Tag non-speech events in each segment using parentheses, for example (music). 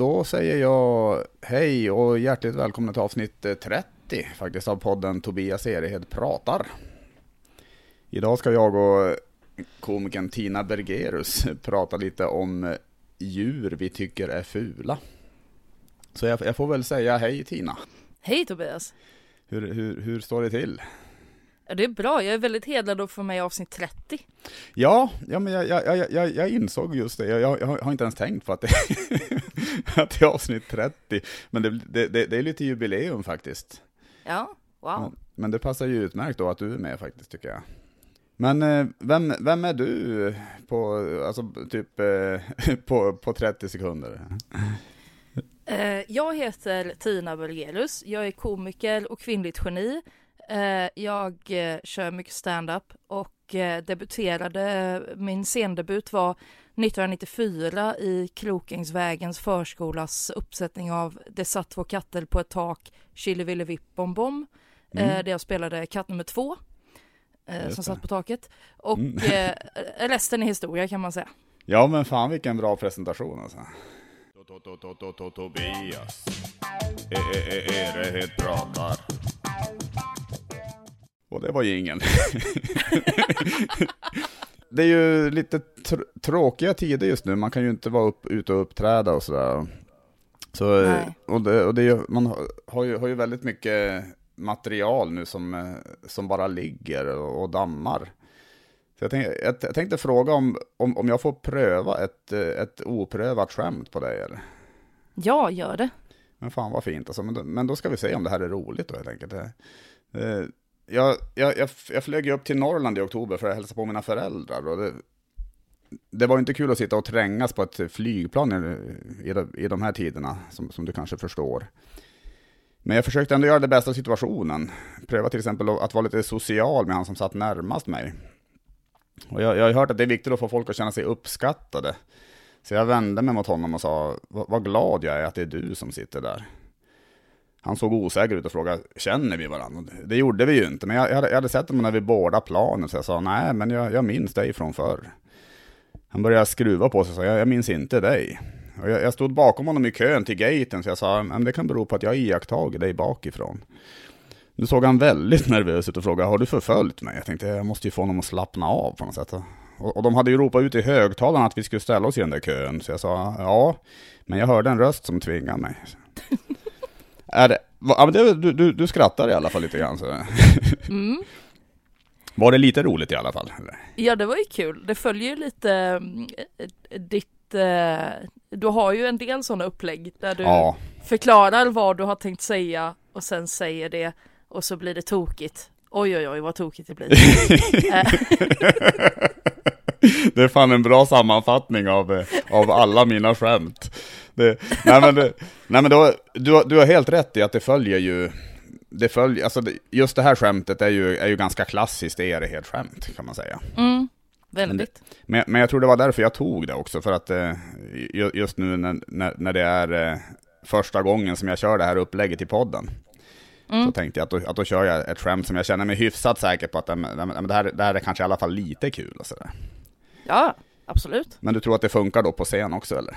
Då säger jag hej och hjärtligt välkomna till avsnitt 30 faktiskt av podden Tobias Erehed pratar. Idag ska jag och komikern Tina Bergerus (laughs) prata lite om djur vi tycker är fula. Så jag, jag får väl säga hej Tina. Hej Tobias! Hur, hur, hur står det till? Ja, det är bra, jag är väldigt hedrad att få med i avsnitt 30. Ja, ja men jag, jag, jag, jag insåg just det. Jag, har inte ens tänkt på att det, (laughs) att det är avsnitt 30. Men det, det, det är lite jubileum faktiskt. Ja, wow. Men, men, det passar ju utmärkt då att du är med faktiskt tycker jag. Men eh, vem, vem är du på, alltså typ eh, (laughs) på, på 30 sekunder? Eh, jag heter Tina Bergerus, jag är komiker och kvinnligt geni. Jag kör mycket stand-up och debuterade, min scendebut var 1994 i Krokängsvägens förskolas uppsättning av Det satt två katter på ett tak, Chili Vipp Bom Bom, mm. där jag spelade katt nummer två eh, som satt på taket. Och mm. eh, (laughs) resten är historia kan man säga. Ja men fan vilken bra presentation alltså. Tobias Erehed pratar. Och det var ju ingen. (laughs) det är ju lite tr tråkiga tider just nu. Man kan ju inte vara upp, ute och uppträda och sådär. Så, och det, och det, man har ju, har ju väldigt mycket material nu som, eh, som bara ligger och, och dammar. Så jag, tänkte, jag, jag tänkte fråga om, om, om jag får pröva ett, eh, ett oprövat skämt på dig eller? Ja, gör det. Men fan vad fint alltså. Men, då, men då ska vi se om det här är roligt då helt enkelt. Eh, jag, jag, jag, jag flög upp till Norrland i oktober för att hälsa på mina föräldrar. Och det, det var inte kul att sitta och trängas på ett flygplan i, i, i de här tiderna, som, som du kanske förstår. Men jag försökte ändå göra det bästa av situationen. Pröva till exempel att vara lite social med han som satt närmast mig. Och jag, jag har hört att det är viktigt att få folk att känna sig uppskattade. Så jag vände mig mot honom och sa, vad glad jag är att det är du som sitter där. Han såg osäker ut och frågade, känner vi varandra? Det gjorde vi ju inte, men jag, jag, hade, jag hade sett honom när vi båda planen, så jag sa, nej, men jag, jag minns dig från förr. Han började skruva på sig och sa, jag, jag minns inte dig. Och jag, jag, stod bakom honom i kön till gaten, så jag sa, men det kan bero på att jag iakttagit dig bakifrån. Nu såg han väldigt (laughs) nervös ut och frågade, har du förföljt mig? Jag tänkte, jag måste ju få honom att slappna av på något sätt. Och, och de hade ju ropat ut i högtalarna att vi skulle ställa oss i den där kön, så jag sa, ja, men jag hörde en röst som tvingade mig. (laughs) Är det, ja, men det, du, du, du skrattar i alla fall lite grann. Så. (laughs) Mm. Var det lite roligt i alla fall? Ja, det var ju kul. Det följer ju lite äh, ditt... Äh, du har ju en del sådana upplägg där du ja. förklarar vad du har tänkt säga och sen säger det och så blir det tokigt. Oj, oj, oj, vad tokigt det blir. (laughs) (laughs) (laughs) det är fan en bra sammanfattning av, av alla mina skämt. Det, nej men, det, nej men då, du, du har helt rätt i att det följer ju, det följer, alltså just det här skämtet är ju, är ju ganska klassiskt Erehed-skämt kan man säga. Mm, väldigt. Men, men, jag tror det var därför jag tog det också, för att eh, just nu när, när, det är eh, första gången som jag kör det här upplägget i podden, Mm. Så tänkte jag att då, att då kör jag ett skämt som jag känner mig hyfsat säker på att det, det, här, det här är kanske i alla fall lite kul och sådär. Ja, absolut. Men du tror att det funkar då på scen också eller?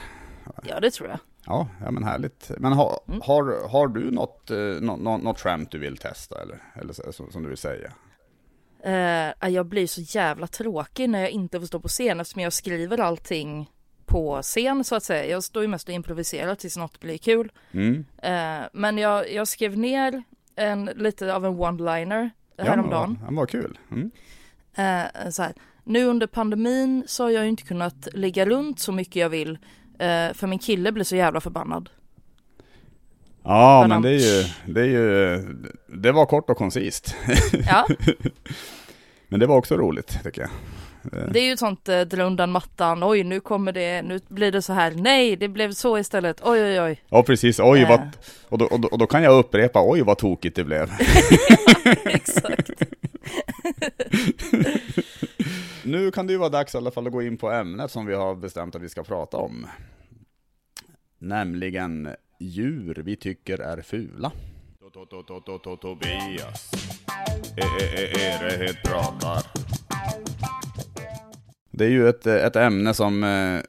Ja, det tror jag. Ja, ja men härligt. Men ha, mm. har, har du något, eh, något, något skämt du vill testa eller, eller så, som du vill säga? Uh, jag blir så jävla tråkig när jag inte får stå på scen eftersom jag skriver allting på scen så att säga. Jag står ju mest och improviserar tills något blir kul. Mm. Uh, men jag, jag skrev ner en, lite av en one-liner häromdagen. Ja, den var kul. Mm. Uh, så här. Nu under pandemin så har jag inte kunnat ligga runt så mycket jag vill uh, för min kille blir så jävla förbannad. Ja, men det är ju, det är ju, det var kort och koncist. Ja. (laughs) men det var också roligt tycker jag. Det är ju ett sånt eh, dra undan mattan, oj nu kommer det, nu blir det så här, nej det blev så istället, oj oj oj. Ja precis, oj äh. vad, och då, och, då, och då kan jag upprepa, oj vad tokigt det blev. (laughs) ja, exakt. (laughs) nu kan det ju vara dags i alla fall att gå in på ämnet som vi har bestämt att vi ska prata om. Nämligen djur vi tycker är fula. Tobias Erehed pratar. Det är ju ett, ett ämne som, eh,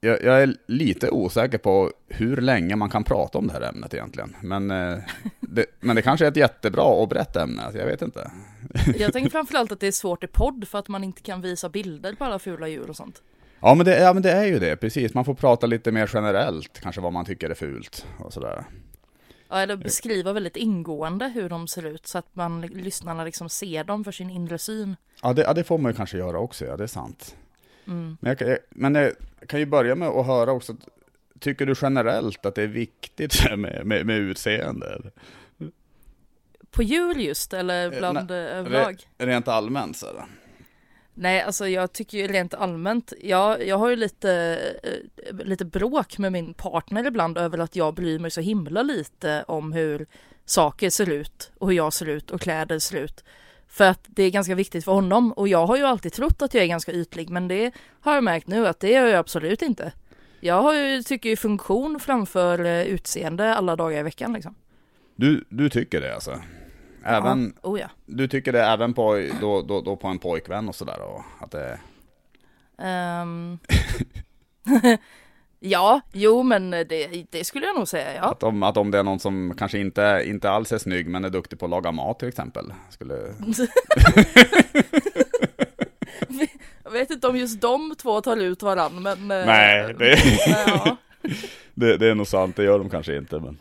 jag, jag är lite osäker på hur länge man kan prata om det här ämnet egentligen. Men, eh, (laughs) det, men det kanske är ett jättebra och brett ämne, jag vet inte. (laughs) Jag tänker framförallt att det är svårt i podd för att man inte kan visa bilder på alla fula djur och sånt. Ja men, det, ja men det är ju det, precis. Man får prata lite mer generellt, kanske vad man tycker är fult och sådär. Ja, eller beskriva väldigt ingående hur de ser ut så att man, lyssnarna liksom ser dem för sin inre syn. Ja det, ja, det får man ju kanske göra också, ja det är sant. Mm. Men jag, men jag kan ju börja med att höra också, tycker du generellt att det är viktigt (laughs) med, med, med utseende? På djur just eller Eh, bland eh, överlag? Rent allmänt så här. Nej, alltså jag tycker ju rent allmänt, jag, jag har ju lite, eh, lite bråk med min partner ibland över att jag bryr mig så himla lite om hur saker ser ut och hur jag ser ut och kläder ser ut. För att det är ganska viktigt för honom och jag har ju alltid trott att jag är ganska ytlig men det har jag märkt nu att det är jag absolut inte. Jag har ju, tycker ju funktion framför eh, utseende alla dagar i veckan liksom. Du, du tycker det alltså? Även, Ja, oh ja. Du tycker det även på, då, då, då på en pojkvän och sådär? och Att det, Ehm. (laughs) ja, jo men det, det skulle jag nog säga ja. att, om, att om det är någon som kanske inte, inte alls är snygg men är duktig på att laga mat till exempel? Skulle, (laughs) Jag vet inte om just de två tar ut varann men... eh, Nej, det- (laughs) ja. det, det är nog sant, det gör de kanske inte men...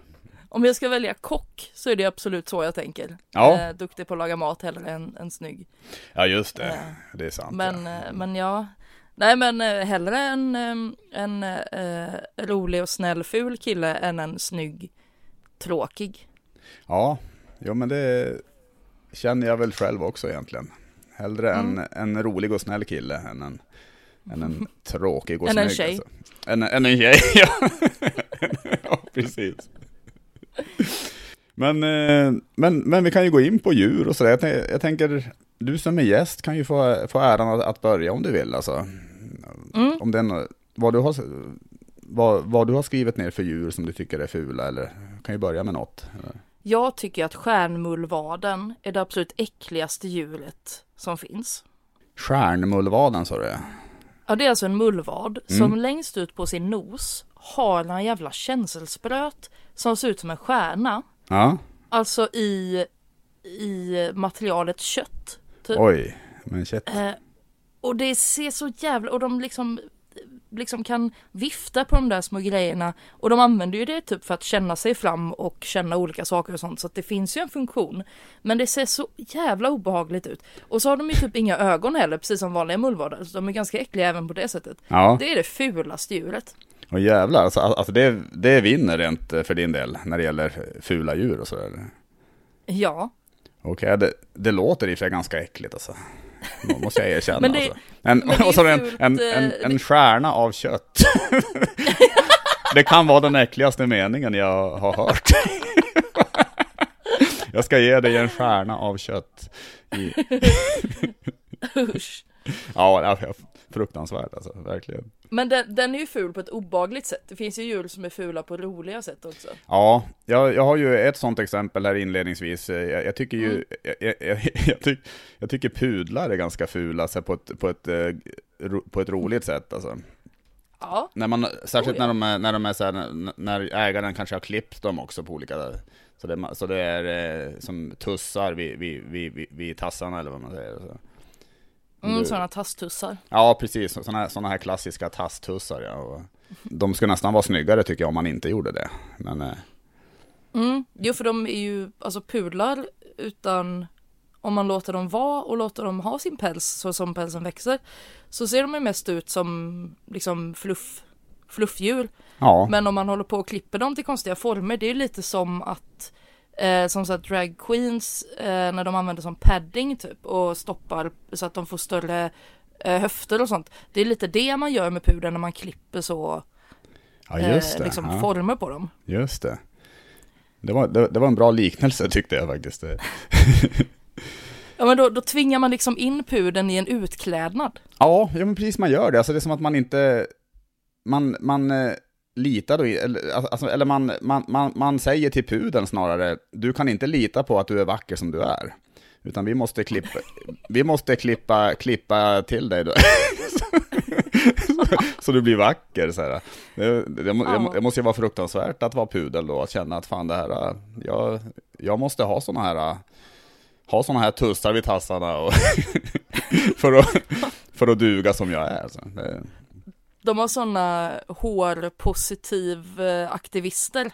Om jag ska välja kock så är det absolut så jag tänker. Ja. Eh, duktig på att laga mat hellre än, än snygg. Ja just det, Eh, det är sant. Men, ja. eh, men ja. Nej men eh, hellre en, en eh, rolig och snäll ful kille än en snygg tråkig. Ja, jo men det känner jag väl själv också egentligen. Hellre Mm. en, en rolig och snäll kille än en, än en (laughs) tråkig och Än en snygg. tjej. Alltså. Än, än en tjej, (laughs) ja, precis. (laughs) Men, eh, men, men vi kan ju gå in på djur och sådär. Jag, jag tänker, du som är gäst kan ju få, få äran att, att börja om du vill. Alltså. Mm. Om den, vad, du har, vad, vad du har skrivit ner för djur som du tycker är fula, eller kan ju börja med något. Jag tycker att stjärnmullvaden är det absolut äckligaste djuret som finns. Stjärnmullvaden sa du? Ja, det är alltså en mullvad Mm. som längst ut på sin nos har en jävla känselspröt som ser ut som en stjärna. Ja, Alltså i, i materialet kött. Typ. oj, men shit. Eh, och det ser så jävla, och de liksom, liksom kan vifta på de där små grejerna. Och de använder ju det typ för att känna sig fram och känna olika saker och sånt. Så att det finns ju en funktion. Men det ser så jävla obehagligt ut. Och så har de ju typ inga ögon heller, precis som vanliga mullvadar. Så de är ganska äckliga även på det sättet. Ja, Det är det fulaste djuret. och jävlar, alltså, alltså det, det vinner rent för din del när det gäller fula djur och sådär. Ja, Okej, det, det låter i och för sig ganska äckligt alltså. Må- Måste jag erkänna Men det- alltså. En, men det är och så ju en, fult, en, en, eh, en stjärna av kött. (laughs) det kan vara den äckligaste meningen jag har hört. (laughs) jag ska ge dig en stjärna av kött. I, (laughs) usch. Ja, fruktansvärt alltså, verkligen. Men den, den är ju ful på ett obagligt sätt. Det finns ju djur som är fula på roliga sätt också. Ja, jag, jag har ju ett sånt exempel här inledningsvis. Jag, jag tycker ju, Mm. jag, (laughs) jag, tyck, jag tycker pudlar är ganska fula så på, ett, på, ett, eh, på ett roligt sätt alltså. Ja, När man, särskilt Oh, ja. när de är, när de är så här, när ägaren kanske har klippt dem också på olika, så det, så det är eh, som tussar vid, vid, vid, vid tassarna eller vad man säger. Så. Mm, sådana tasstussar. Ja, precis. Sådana såna här klassiska tasstussar ja. Och de skulle nästan vara snyggare tycker jag om man inte gjorde det. Men eh, Mm, jo för de är ju alltså pudlar utan om man låter dem vara och låter dem ha sin päls så som pälsen växer så ser de ju mest ut som liksom fluff, fluffdjur. ja, Men om man håller på och klipper dem till konstiga former det är lite som att eh, som så att drag queens eh, när de använder som padding typ och stoppar så att de får större eh, höfter och sånt. Det är lite det man gör med pudeln när man klipper så ja just eh, det. liksom ja. former på dem. Just det. Det var, det, det var en bra liknelse tyckte jag faktiskt. (laughs) Ja men då, då tvingar man liksom in pudeln i en utklädnad. Ja, ja men precis man gör det. Alltså det är som att man inte, man, man eh, litar då eller, alltså, eller man, man, man, man säger till pudeln snarare, du kan inte lita på att du är vacker som du är. Utan vi måste klippa, vi måste klippa, klippa till dig då. (laughs) så du blir vacker så här. Det, det, Ja. det måste ju vara fruktansvärt att vara pudel då, att känna att fan det här, jag, jag måste ha såna här, ha såna här tussar vid tassarna och (laughs) för, att, för att duga som jag är. Så det, De har sådana hårpositiv aktivister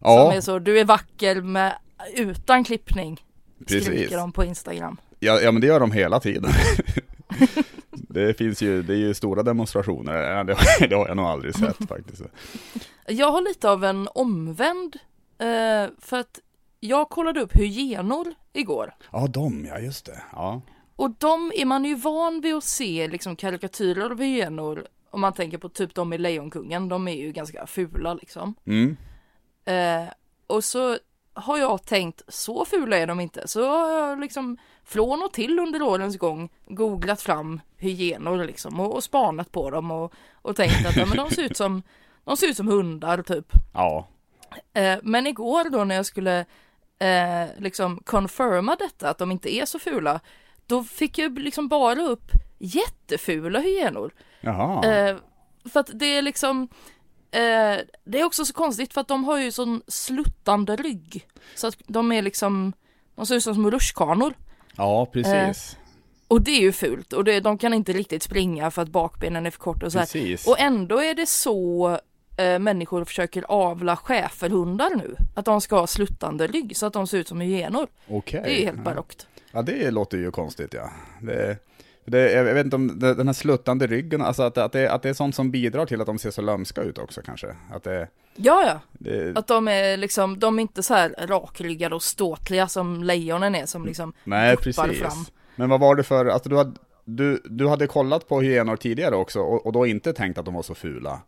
som ja, är så, du är vacker med utan klippning. precis. Skriker de på Instagram. Ja, ja, men det gör de hela tiden. (laughs) det finns ju, det är ju stora demonstrationer, det, det har jag nog aldrig sett (laughs) faktiskt. Jag har lite av en omvänd, eh, för att jag kollade upp hyenor igår. Ja, de, ja just det. Ja, Och de är man ju van vid att se liksom karikatyrer av hyenor. Om man tänker på typ de i Lejonkungen, de är ju ganska fula liksom. mm. Eh, och så har jag tänkt, så fula är de inte. Så har jag liksom från och till under årens gång googlat fram hyenor liksom och, och spanat på dem och, och tänkt att ja, men de ser ut som (laughs) de ser ut som hundar typ. ja, Eh, men igår då när jag skulle eh, liksom confirma detta att de inte är så fula. Då fick jag liksom bara upp jättefula hyenor. Eh, för att det är liksom eh, Det är också så konstigt för att de har ju sån sluttande rygg. Så att de är liksom De ser ut som små rutschkanor. ja, precis. Och det är ju fult och det, de kan inte riktigt springa för att bakbenen är för korta och så här. precis. Och ändå är det så eh, människor försöker avla schäferhundar nu. Att de ska ha sluttande rygg så att de ser ut som hyenor. Okej. Det är helt ja. barockt. Ja, det låter ju konstigt ja. Det, det, jag vet inte om det, den här sluttande ryggen, alltså att, att, det, att det är sånt som bidrar till att de ser så lömska ut också kanske. Att det, Ja, ja. det Att de är liksom, de är inte så här rakryggade och ståtliga som lejonen är som liksom nej precis. fram. Men vad var det för, alltså du hade, du, du hade kollat på hyenor tidigare också och, och då inte tänkt att de var så fula?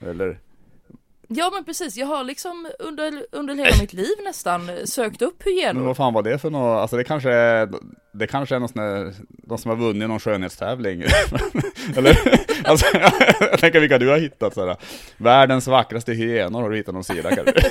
Eller? Ja men precis, jag har liksom under, under hela mitt liv nästan sökt upp Men hyenor. vad fan var det för något, alltså det kanske är, det kanske är någon sån där, de som har vunnit någon skönhetstävling. (laughs) Eller? Alltså, jag tänker vilka du har hittat sådär. Världens vackraste hyenor har du hittat någon sida kanske?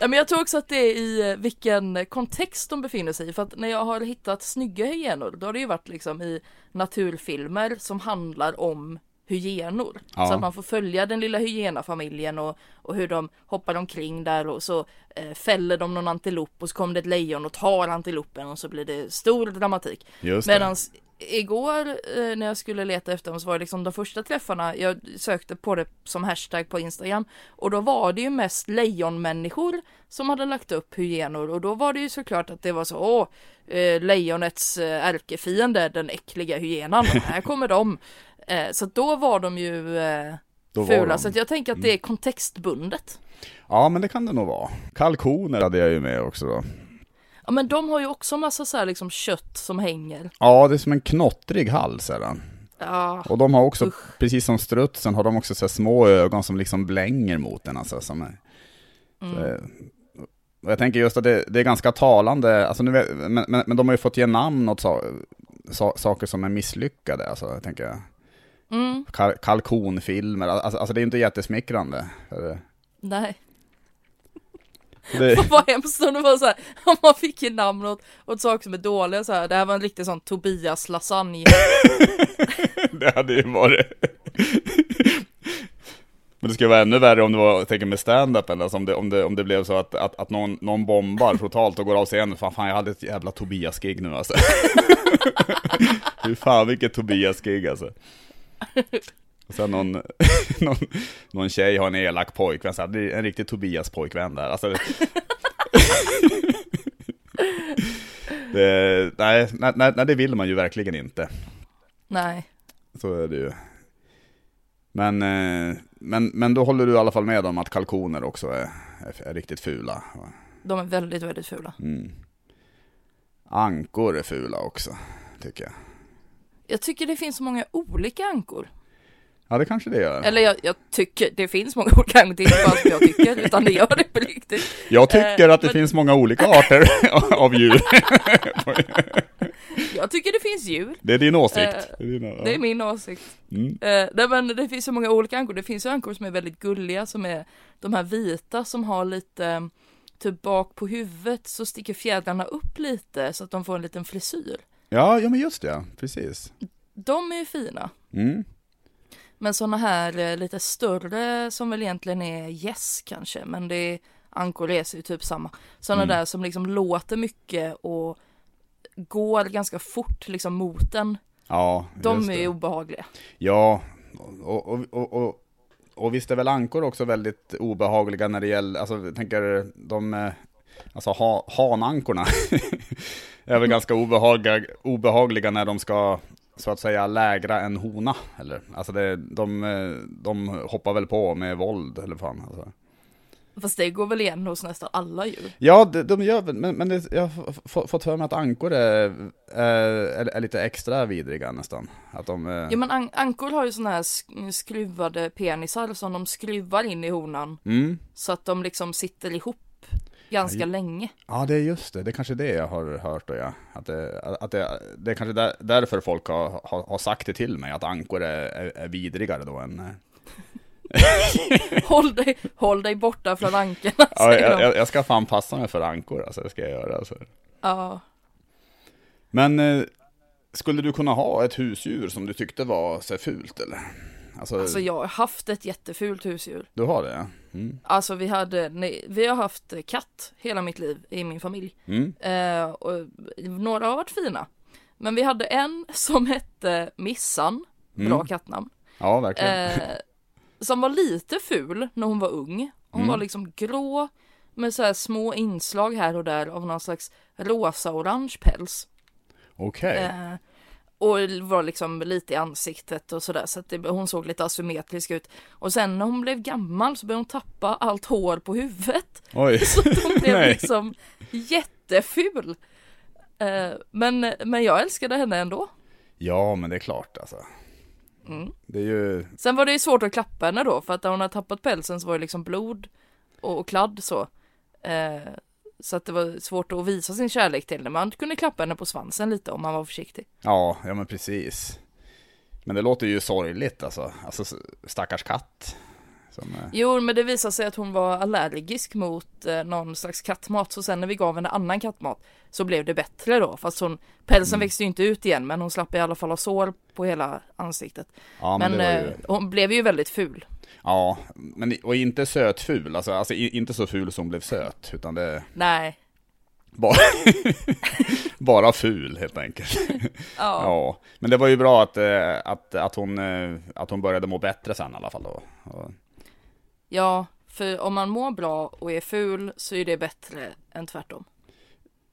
Ja, men jag tror också att det är i eh, vilken kontext de befinner sig i. För att när jag har hittat snygga hyenor, då har det ju varit liksom i naturfilmer som handlar om hyenor. Ja. Så att man får följa den lilla hyenafamiljen och, och hur de hoppar omkring där och så eh, fäller de någon antilop och så kommer det ett lejon och tar antilopen och så blir det stor dramatik. Medan igår eh, när jag skulle leta efter dem så var det liksom de första träffarna, jag sökte på det som hashtag på Instagram och då var det ju mest lejonmänniskor som hade lagt upp hyenor och då var det ju såklart att det var så, åh, eh, lejonets eh, ärkefiende, den äckliga hyenan, här kommer de. (laughs) Eh, så då var de ju eh, Då fula, de. Mm. så jag tänker att det är kontextbundet. Ja, men det kan det nog vara. Kalkoner hade jag ju med också då. Ja men de har ju också massa så här liksom kött som hänger. Ja, det är som en knottrig hals är den. Ja, Och de har också, Usch. precis som strutsen, har de också så här små ögon som liksom blänger mot den. Alltså, som är, mm. så, och jag tänker just att det, det är ganska talande, alltså, nu men, men, men de har ju fått ge namn åt sa, sa, saker som är misslyckade. Alltså, jag tänker, Mm, kal, kalkonfilmer, alltså, alltså det är inte jättesmickrande. Nej. det, (laughs) Vad hemskt om det var så här, om man fick ju namn åt, åt saker som är dåliga så här. Det här var en riktig sån Tobias lasagne. (laughs) det hade ju varit... Men det skulle vara ännu värre om det var, tänker med stand-upen, alltså om, det, om, det, om det blev så att, att, att någon, någon bombar totalt och går av scenen, fan, fan jag hade ett jävla Tobias-gig nu alltså. (laughs) Fy fan vilket Tobias-gig alltså. Och sen någon, (laughs) någon, någon tjej har en elak pojkvän, så här, det är en riktig Tobias-pojkvän där. Alltså, det, (laughs) nej, nej, nej, det vill man ju verkligen inte. Nej. Så är det ju. Men, eh, men, men då håller du i alla fall med om att kalkoner också är, är, är riktigt fula. De är väldigt, väldigt fula. Mm. Ankor är fula också, tycker jag. Jag tycker det finns så många olika ankor. Ja, det kanske det gör. Eller jag, jag tycker det finns många olika ankor, det är inte bara som jag tycker, (laughs) utan det gör det på riktigt. Jag tycker eh, att det men- finns många olika arter (laughs) av djur. (laughs) Jag tycker det finns djur, Det är din åsikt. Eh, Det är, din, ja. det är min åsikt. mm. Eh, nej men det finns så många olika ankor, det finns ju ankor som är väldigt gulliga som är de här vita som har lite, typ bak på huvudet så sticker fjädrarna upp lite så att de får en liten frisyr. Ja, ja, men just det, precis. de är ju fina. Mm. Men sådana här eh, lite större som väl egentligen är gäss yes, kanske, men det är ankorres är ju typ samma. Sådana Mm. där som liksom låter mycket och går ganska fort liksom mot den. Ja, De är ju obehagliga. Ja, och, och, och, och, och visst är väl ankor också väldigt obehagliga när det gäller, alltså tänker de, eh, alltså ha, hanankorna (laughs) är väl ganska obehagliga, obehagliga när de ska så att säga lägra en hona, eller alltså det, de, de hoppar väl på med våld eller fan alltså. Fast det går väl igen hos nästan alla djur. Ja, de, de gör väl, men, men det, jag har fått för mig att ankor är, är, är, lite extra vidriga nästan. Att de, eh, Jo men an- ankor har ju sådana här sk- skruvade penisar som de skruvar in i honan mm. så att de liksom sitter ihop ganska länge. Ja, det är just det. Det är kanske det jag har hört då, ja. Att det, att det, det är kanske där, därför folk har, har, har sagt det till mig, att ankor är, är, är vidrigare då än... eh, (laughs) Håll dig, håll dig borta från ankorna Ja, jag, jag, jag ska fan passa mig för ankor, alltså, det ska jag göra. Alltså. Ja. Men eh, skulle du kunna ha ett husdjur som du tyckte var så fult, eller? Alltså, Alltså jag har haft ett jättefult husdjur. du har det? Mm. Alltså vi hade, nej, vi har haft katt hela mitt liv i min familj. Mm. Eh, och några har varit fina. Men vi hade en (laughs) som hette Missan, bra Mm. kattnamn. Ja, verkligen. Eh, som var lite ful när hon var ung. Hon Mm. var liksom grå med så små inslag här och där av någon slags rosa-orange päls. Okej. Eh, och var liksom lite i ansiktet och sådär så att det, hon såg lite asymmetrisk ut. Och sen när hon blev gammal så började hon tappa allt hår på huvudet. Oj. (laughs) Så att hon blev liksom jätteful. Eh, men, men jag älskade henne ändå. Ja, men det är klart alltså. Mm. Det är ju... Sen var det ju svårt att klappa henne då för att när hon har tappat pälsen så var det liksom blod och, och kladd så. Eh, så att det var svårt att visa sin kärlek till henne. Man kunde klappa henne på svansen lite om man var försiktig. Ja, ja men precis. Men det låter ju sorgligt alltså. Alltså stackars katt. Som, eh, Jo, men det visade sig att hon var allergisk mot eh, någon slags kattmat. Så sen när vi gav henne annan kattmat så blev det bättre då. Fast hon, pälsen Mm. växte ju inte ut igen, men hon slapp i alla fall ha sår på hela ansiktet. ja, men, men ju... eh, hon blev ju väldigt ful. Ja, men och inte sötful. Alltså, alltså inte så ful som blev söt. Utan det Nej. bara, (laughs) bara ful helt enkelt. (laughs) Ja. Ja, men det var ju bra att, eh, att, att, hon, eh, att hon började må bättre sen i alla fall då. Ja, för om man mår bra och är ful så är det bättre än tvärtom.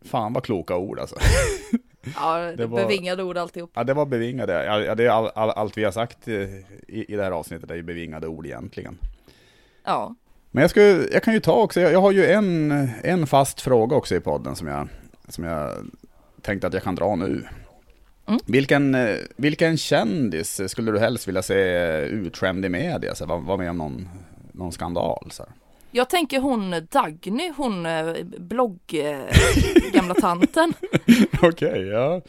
Fan vad kloka ord alltså. (laughs) (laughs) Ja, Det det var- bevingade ord alltihop. Ja, det var bevingade. Ja, det är all, all, allt vi har sagt eh, i, i det här avsnittet är ju bevingade ord egentligen. Ja. Men jag, ska, jag kan ju ta också, jag, jag har ju en, en fast fråga också i podden som jag, som jag tänkte att jag kan dra nu. Mm. Vilken, eh, vilken kändis skulle du helst vilja se utskämd i media? Så, var, var med om någon, någon skandal? Så här? Jag tänker hon Dagny, hon eh, blogg-gamla eh, tanten. (laughs) Okej, ja.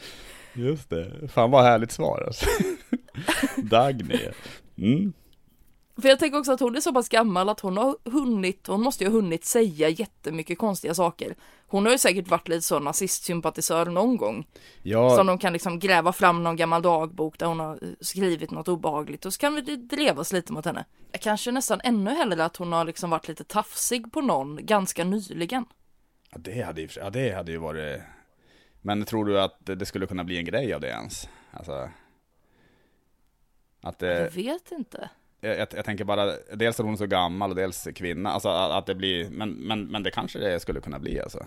Just det. Fan vad härligt svar alltså. (laughs) Dagny. Mm. För jag tänker också att hon är så pass gammal att hon har hunnit, hon måste ju ha hunnit säga jättemycket konstiga saker. Hon har ju säkert varit lite så nazistsympatisör någon gång. Ja, Som de kan liksom gräva fram någon gammal dagbok där hon har skrivit något obehagligt och så kan det drevas lite mot henne. Kanske nästan ännu hellre att hon har liksom varit lite tafsig på någon ganska nyligen. ja, det hade ju, ja, det hade ju varit... Men tror du att det skulle kunna bli en grej av det ens? Alltså... Att det... Jag vet inte. Jag, jag, jag tänker bara, dels att hon är så gammal och dels kvinna, alltså att, det blir, men, men, men det kanske det skulle kunna bli alltså.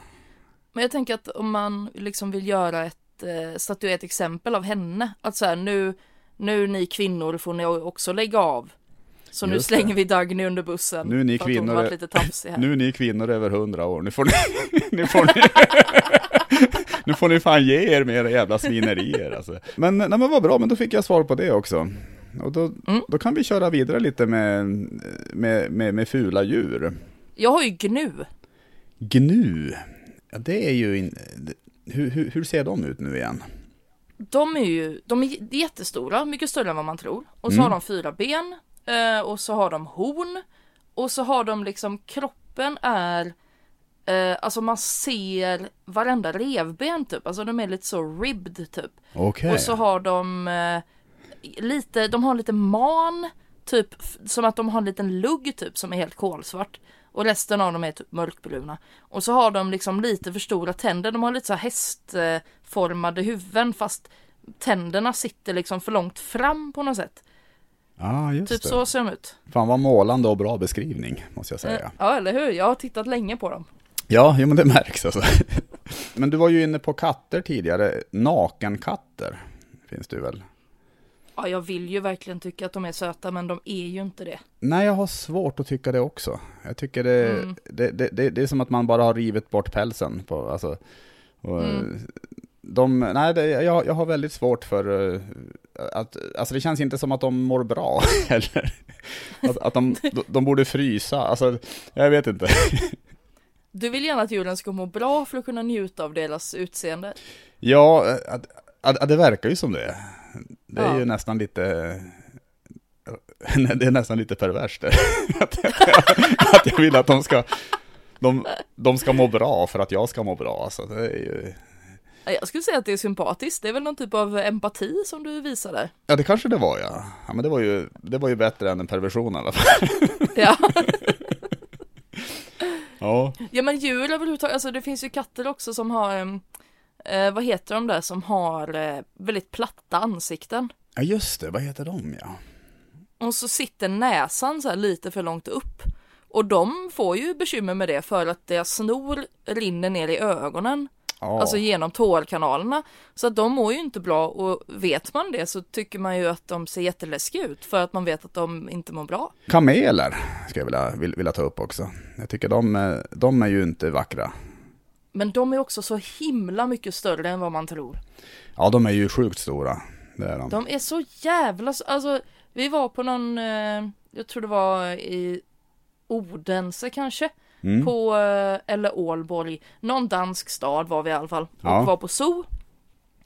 Men jag tänker att om man liksom vill göra ett, eh, statuera ett exempel av henne, att så här nu, nu ni kvinnor får ni också lägga av. Så nu Just slänger det. vi Dagny under bussen. Nu är ni kvinnor- lite (laughs) här. Nu är ni kvinnor över hundra år, nu får ni, (laughs) nu får ni, (laughs) nu får ni fan ge er med era jävla svinerier alltså. Men, nej men vad bra, men då fick jag svar på det också. Och då, Mm. då kan vi köra vidare lite med, med, med, med fula djur. Jag har ju gnu. Gnu, ja det är ju, in, hur, hur, hur ser de ut nu igen? De är ju, de är jättestora, mycket större än vad man tror. Och så Mm. har de fyra ben, eh, och så har de horn. Och så har de liksom, kroppen är, eh, alltså man ser varenda revben typ. Alltså de är lite så ribbed typ. Okej. Och så har de eh, lite, de har lite man, typ som att de har en liten lugg typ som är helt kolsvart. Och resten av dem är typ mörkbruna. Och så har de liksom lite för stora tänder, de har lite så här hästformade huvuden fast tänderna sitter liksom för långt fram på något sätt. Ja, just Typ det. så ser de ut. Fan vad målande och bra beskrivning, måste jag säga. Eh, Ja, eller hur? Jag har tittat länge på dem. Ja, jo, men det märks alltså. (laughs) Men du var ju inne på katter tidigare. Nakenkatter finns det väl? Ja, jag vill ju verkligen tycka att de är söta, men de är ju inte det. Nej, jag har svårt att tycka det också. Jag tycker det, Mm. det, det, det, det är som att man bara har rivit bort pälsen. På, alltså, och, Mm. de, nej, det, jag, jag har väldigt svårt för eh, att, alltså det känns inte som att de mår bra (laughs) heller. Att, att de, (laughs) de, de borde frysa, alltså jag vet inte. Du vill gärna att djuren ska må bra för att kunna njuta av deras utseende. Ja, att, att, att det verkar ju som det. Det är Ja. ju nästan lite, (laughs) det är nästan lite perverst. (laughs) att, att jag vill att de ska, de, de ska må bra för att jag ska må bra. Alltså, det är ju, Ja, Jag skulle säga att det är sympatiskt. Det är väl någon typ av empati som du visar där. ja, det kanske det var ja. ja men det var ju, det var ju bättre än en perversion i alla fall. (laughs) Ja, Ja, ja men djur överhuvudtaget, alltså det finns ju katter också som har, eh, vad heter de där som har eh, väldigt platta ansikten. ja just det, vad heter de ja? Och så sitter näsan så här lite för långt upp. Och de får ju bekymmer med det för att deras snor rinner ner i ögonen. ja. Alltså genom tårkanalerna. Så att de mår ju inte bra och vet man det så tycker man ju att de ser jätteläskiga ut för att man vet att de inte mår bra. Kameler ska jag vilja, vilja ta upp också. Jag tycker de, är- de är ju inte vackra. Men de är också så himla mycket större än vad man tror. Ja, de är ju sjukt stora. Det är de. De är så jävla, alltså vi var på någon, eh, jag tror det var i Odense kanske, Mm. på, eh, eller Ålborg, någon dansk stad var vi i alla fall. Och Ja. var på zoo.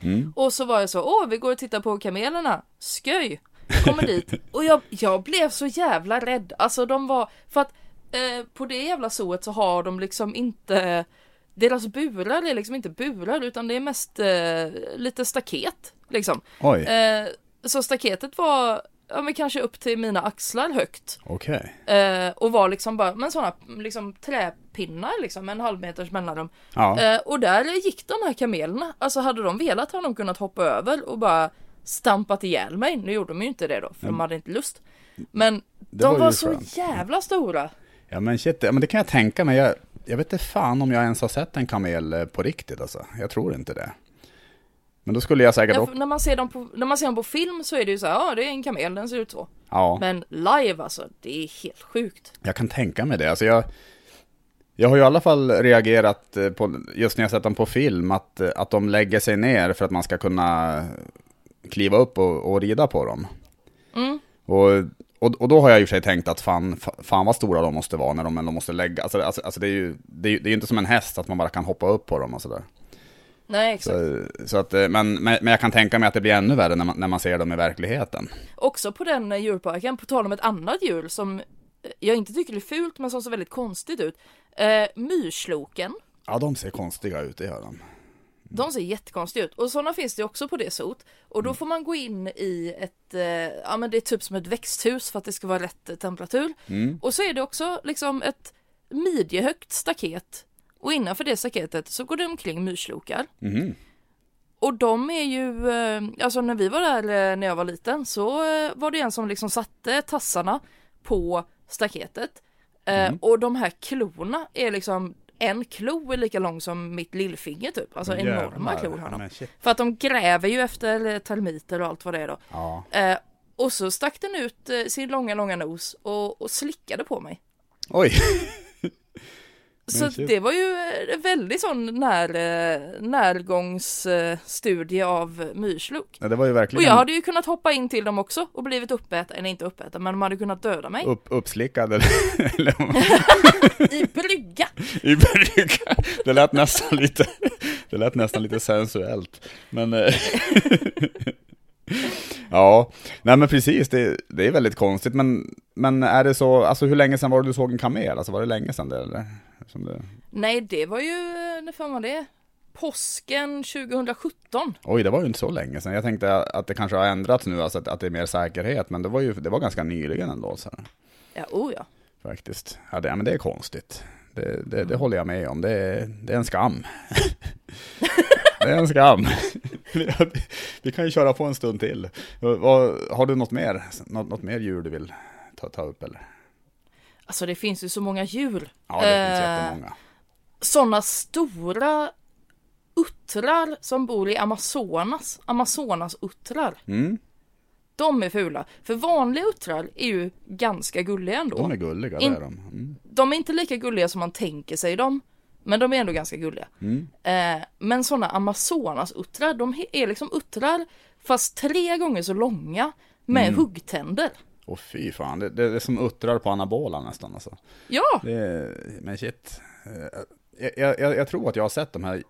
Mm. Och så var jag så, åh vi går och tittar på kamelerna, sköj, kommer dit. (laughs) Och jag, jag blev så jävla rädd, alltså de var, för att eh, på det jävla zooet så har de liksom inte, deras burar är liksom inte burar utan det är mest eh, lite staket liksom. Eh, så staketet var, ja men kanske upp till mina axlar högt. okej. Eh, och var liksom bara, men sådana liksom träpinnar liksom, en halv meters mellanrum. Ja. Eh, och där gick de här kamelerna. Alltså hade de velat hade de kunnat hoppa över och bara stampat ihjäl mig. Nu gjorde de ju inte det då, för de hade inte lust. Men de var var, så jävla stora. Ja men shit, ja, men det kan jag tänka mig. Jag, jag vet inte fan om jag ens har sett en kamel eh, på riktigt alltså. Jag tror inte det. Men då skulle jag säkert Ja, när, man ser dem på, när man ser dem på film så är det ju så här, ja det är en kamel, den ser ut så. Ja, Men live alltså, det är helt sjukt. jag kan tänka mig det. Alltså jag, jag har ju i alla fall reagerat eh, på, just när jag sett dem på film, att, eh, att de lägger sig ner för att man ska kunna kliva upp och, och rida på dem. Mm. Och, och, och då har jag i och för sig tänkt att fan, fa- fan vad stora de måste vara när de ändå måste lägga, alltså, alltså, alltså det är ju det är, det är inte som en häst att man bara kan hoppa upp på dem och sådär. Nej exakt. Så, så att, eh, men, men, men jag kan tänka mig att det blir ännu värre när man, när man ser dem i verkligheten. Också på den eh, djurparken, på tal om ett annat djur som eh, jag inte tycker är fult men som ser väldigt konstigt ut. Eh, myrsloken. Ja, de ser konstiga ut, det gör de. De ser jättekonstiga ut och sådana finns det också på det sot. Och Mm. då får man gå in i ett, eh, ja men det är typ som ett växthus för att det ska vara rätt eh, temperatur. Mm. Och så är det också liksom ett midjehögt staket. Och innanför det staketet så går det omkring myrslokar. Mhm. Och de är ju, eh, alltså när vi var där när jag var liten så eh, var det en som liksom satte tassarna på staketet. Eh, Mm. Och de här klorna är liksom, en klo är lika lång som mitt lillfinger typ. Alltså enorma Jävlar. klor har de. För att de gräver ju efter termiter och allt vad det är då. Ja. Eh, och så stack den ut eh, sin långa, långa nos och, och slickade på mig. Oj, (laughs) Så det var ju eh, en väldigt sån när, eh, närgångsstudie av myrslok. ja, det var ju Och verkligen jag hade ju kunnat hoppa in till dem också och blivit uppäten, eller inte uppäten, men de hade kunnat döda mig. upp, uppslickad eller, (laughs) eller I brygga! (laughs) i brygga. Det lät nästan lite, det lät nästan lite sensuellt. Men eh, (laughs) ja, nej men precis, det, det är väldigt konstigt. Men, men är det så, alltså hur länge sedan var det du såg en kamel? Alltså var det länge sedan det eller? Det... Nej, det var ju, när fan var det? påsken 2017. Oj, det var ju inte så länge sedan. Jag tänkte att det kanske har ändrats nu, alltså att, att det är mer säkerhet, men det var ju det var ganska nyligen ändå. Så, Ja, oh ja. faktiskt. Ja, det, ja, men det är konstigt. Det, det, det håller jag med om. Det det är en skam. (laughs) det är en skam. (laughs) Vi kan ju köra på en stund till. Har du något mer, något, något mer djur du vill ta, ta upp eller? Alltså det finns ju så många djur. Ja, det finns Eh, jättemånga. Sådana stora uttrar som bor i Amazonas, Amazonas-uttrar. Mm, De är fula. För vanliga uttrar är ju ganska gulliga ändå. de är gulliga, det är de. Mm. De är inte lika gulliga som man tänker sig dem. Men de är ändå ganska gulliga. Mm. Eh, men sådana Amazonas-uttrar, de är liksom uttrar fast tre gånger så långa med Mm. huggtänder. Och fy fan, det, det är som uttrar på anabola nästan alltså. Ja, Det men shit. Eh, Jag, jag, jag tror att jag har sett de här,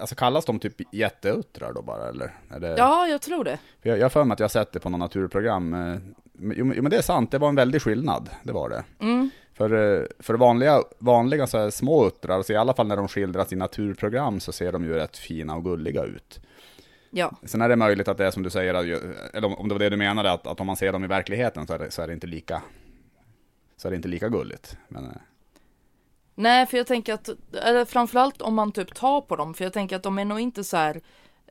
alltså kallas de typ jätteuttrar då bara eller? Det, ja jag tror det. För Jag har för mig att jag har sett det på något naturprogram. eh, jo, men det är sant, det var en väldig skillnad, det var det. Mm. För, eh, för vanliga, vanliga så små uttrar, så i alla fall när de skildras i naturprogram så ser de ju rätt fina och gulliga ut. Ja, Sen är det möjligt att det är som du säger, eller om- det var det du menade, att, att om man ser dem i verkligheten så är det, så är det inte lika så är det inte lika gulligt. Men, eh, nej för jag tänker att, eller framförallt om man typ tar på dem, för jag tänker att de är nog inte så här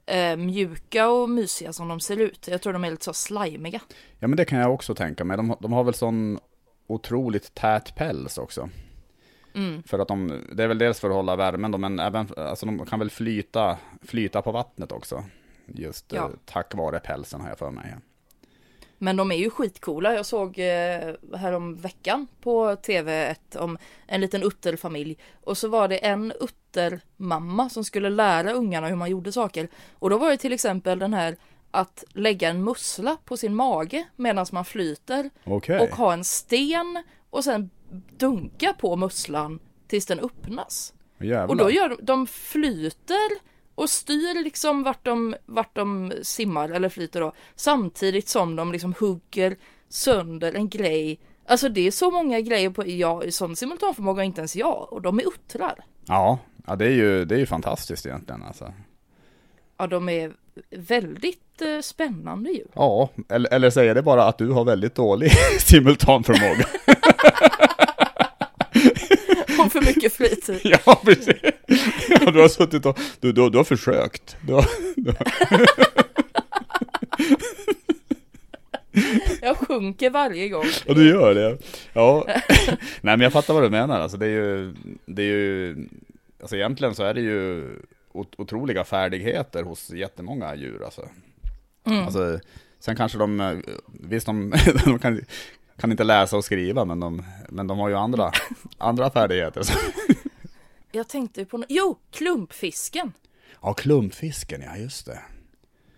eh, mjuka och mysiga som de ser ut. Jag tror de är lite så slimiga. ja men det kan jag också tänka mig. De, de har väl sån otroligt tät päls också. Mm. För att de, det är väl dels för att hålla värmen då, men även, alltså de kan väl flyta, flyta på vattnet också. Just Ja. eh, tack vare pälsen har jag för mig. Men de är ju skitcoola. Jag såg eh, härom veckan på TV1 om en liten utterfamilj. Och så var det en uttermamma som skulle lära ungarna hur man gjorde saker. Och då var det till exempel den här att lägga en mussla på sin mage medan man flyter. Okej. Och ha en sten och sen dunka på musslan tills den öppnas. Jävlar. Och då gör de, de flyter och styr liksom vart de, vart de simmar eller flyter då. Samtidigt som de liksom hugger sönder en grej. Alltså det är så många grejer på, ja, sån simultanförmåga inte ens jag och de är uttrar. Ja, ja det, är ju, det är ju fantastiskt egentligen alltså. Ja, de är väldigt eh, spännande djur. Ja, eller, eller säger det bara att du har väldigt dålig (laughs) simultanförmåga? (laughs) Och för mycket fritid. ja, precis. Ja, du har suttit och, du, du, du har försökt. Du har, du har, (laughs) Jag sjunker varje gång. och du gör det. Ja. Nej men jag fattar vad du menar. Alltså det är ju, det är ju, alltså egentligen så är det ju otroliga färdigheter hos jättemånga djur alltså. Mm. alltså sen kanske de, eh, visst de, (laughs) de kan, kan inte läsa och skriva men de, men de har ju andra, (laughs) andra färdigheter. Så. (laughs) Jag tänkte på, no- jo, klumpfisken. Ja, klumpfisken, ja just det.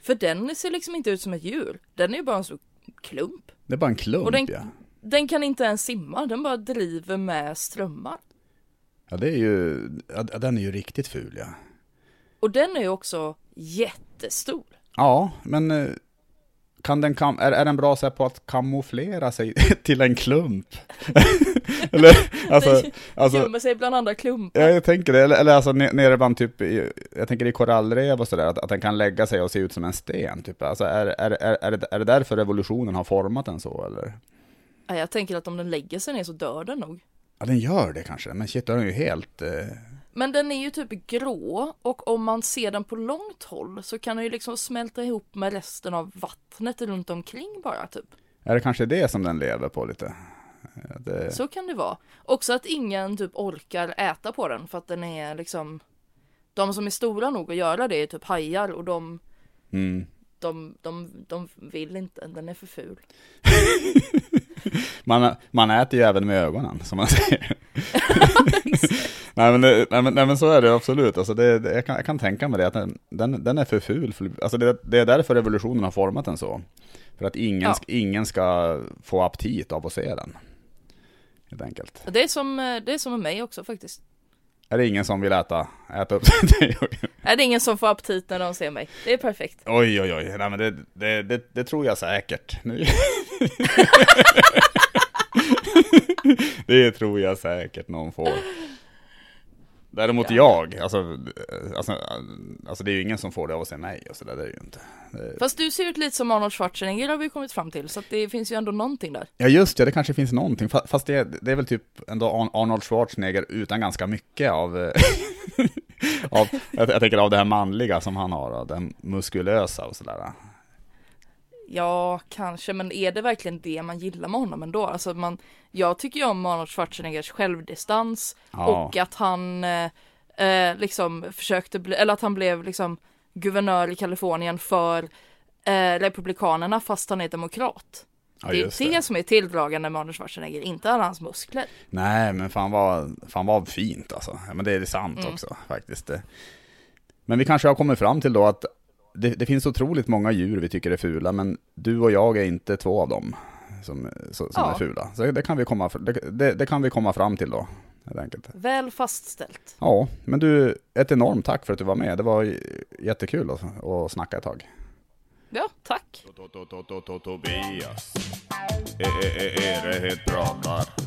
För den ser liksom inte ut som ett djur. Den är ju bara en stor klump. Det är bara en klump Och den- ja. Den kan inte ens simma, den bara driver med strömmar. Ja det är ju, ja, den är ju riktigt ful ja. Och den är ju också jättestor. Ja, men eh, kan den kam är, är den bra så på att kamouflera sig (laughs) till en klump? (laughs) eller, alltså, alltså gömmer sig bland andra klumpar. ja, jag tänker det, eller, eller alltså ne- nere bland typ, jag tänker i korallrev och sådär, att, att den kan lägga sig och se ut som en sten, typ. Alltså är, är, är, är, det, är det därför evolutionen har format den så, eller? Ja, jag tänker att om den lägger sig ner så dör den nog. Ja, den gör det kanske, men shit, då är den ju helt... Eh, Men den är ju typ grå och om man ser den på långt håll så kan den ju liksom smälta ihop med resten av vattnet runt omkring bara typ. är det kanske det som den lever på lite? Det, Så kan det vara. Också att ingen typ orkar äta på den för att den är liksom De som är stora nog att göra det är typ hajar och de mm. de, de, de vill inte, den är för ful. (laughs) Man, man äter ju även med ögonen, som man säger. (laughs) nej, men det, nej, men, nej men så är det absolut. Alltså det, det, jag, kan, jag kan tänka mig det, att den, den, den är för ful. För, alltså det, det är därför revolutionen har format den så. För att ingen, Ja. ingen ska få aptit av att se den. Helt enkelt. Det är som, eh, det är som med mig också faktiskt. Är det ingen som vill äta, äta upp dig? (laughs) Är det ingen som får aptit när de ser mig? Det är perfekt. Oj, oj, oj. Nej, men det, det, det, det tror jag säkert. (laughs) (laughs) Det tror jag säkert någon får. Däremot jag, alltså, alltså, alltså det är ju ingen som får det av att se mig och sådär, det är ju inte. Det... Fast du ser ut lite som Arnold Schwarzenegger har vi kommit fram till, så det finns ju ändå någonting där. Ja just ja, det kanske finns någonting, fast det är, det är väl typ ändå Arnold Schwarzenegger utan ganska mycket av, (laughs) av jag, jag tänker av det här manliga som han har, den muskulösa och sådär. Ja, kanske, men är det verkligen det man gillar med honom ändå? Alltså man, jag tycker ju om Arnold Schwarzeneggers självdistans ja. och att han eh, eh, liksom försökte bli, eller att han blev liksom guvernör i Kalifornien för eh, Republikanerna fast han är demokrat. Ja, det är det. det som är tilldragande med Arnold Schwarzenegger, inte alla hans muskler. Nej, men fan vad, fan vad fint alltså. Men det är sant mm. också faktiskt. Men vi kanske har kommit fram till då att det, det, finns otroligt många djur vi tycker är fula, men du och jag är inte två av dem som, som ja. är fula. Så det kan, vi komma, det, det, kan vi komma fram till då. Helt Väl fastställt. Ja, men du, ett enormt tack för att du var med. Det var jättekul att, att snacka ett tag. Ja, tack. Tobias, är det helt pratar?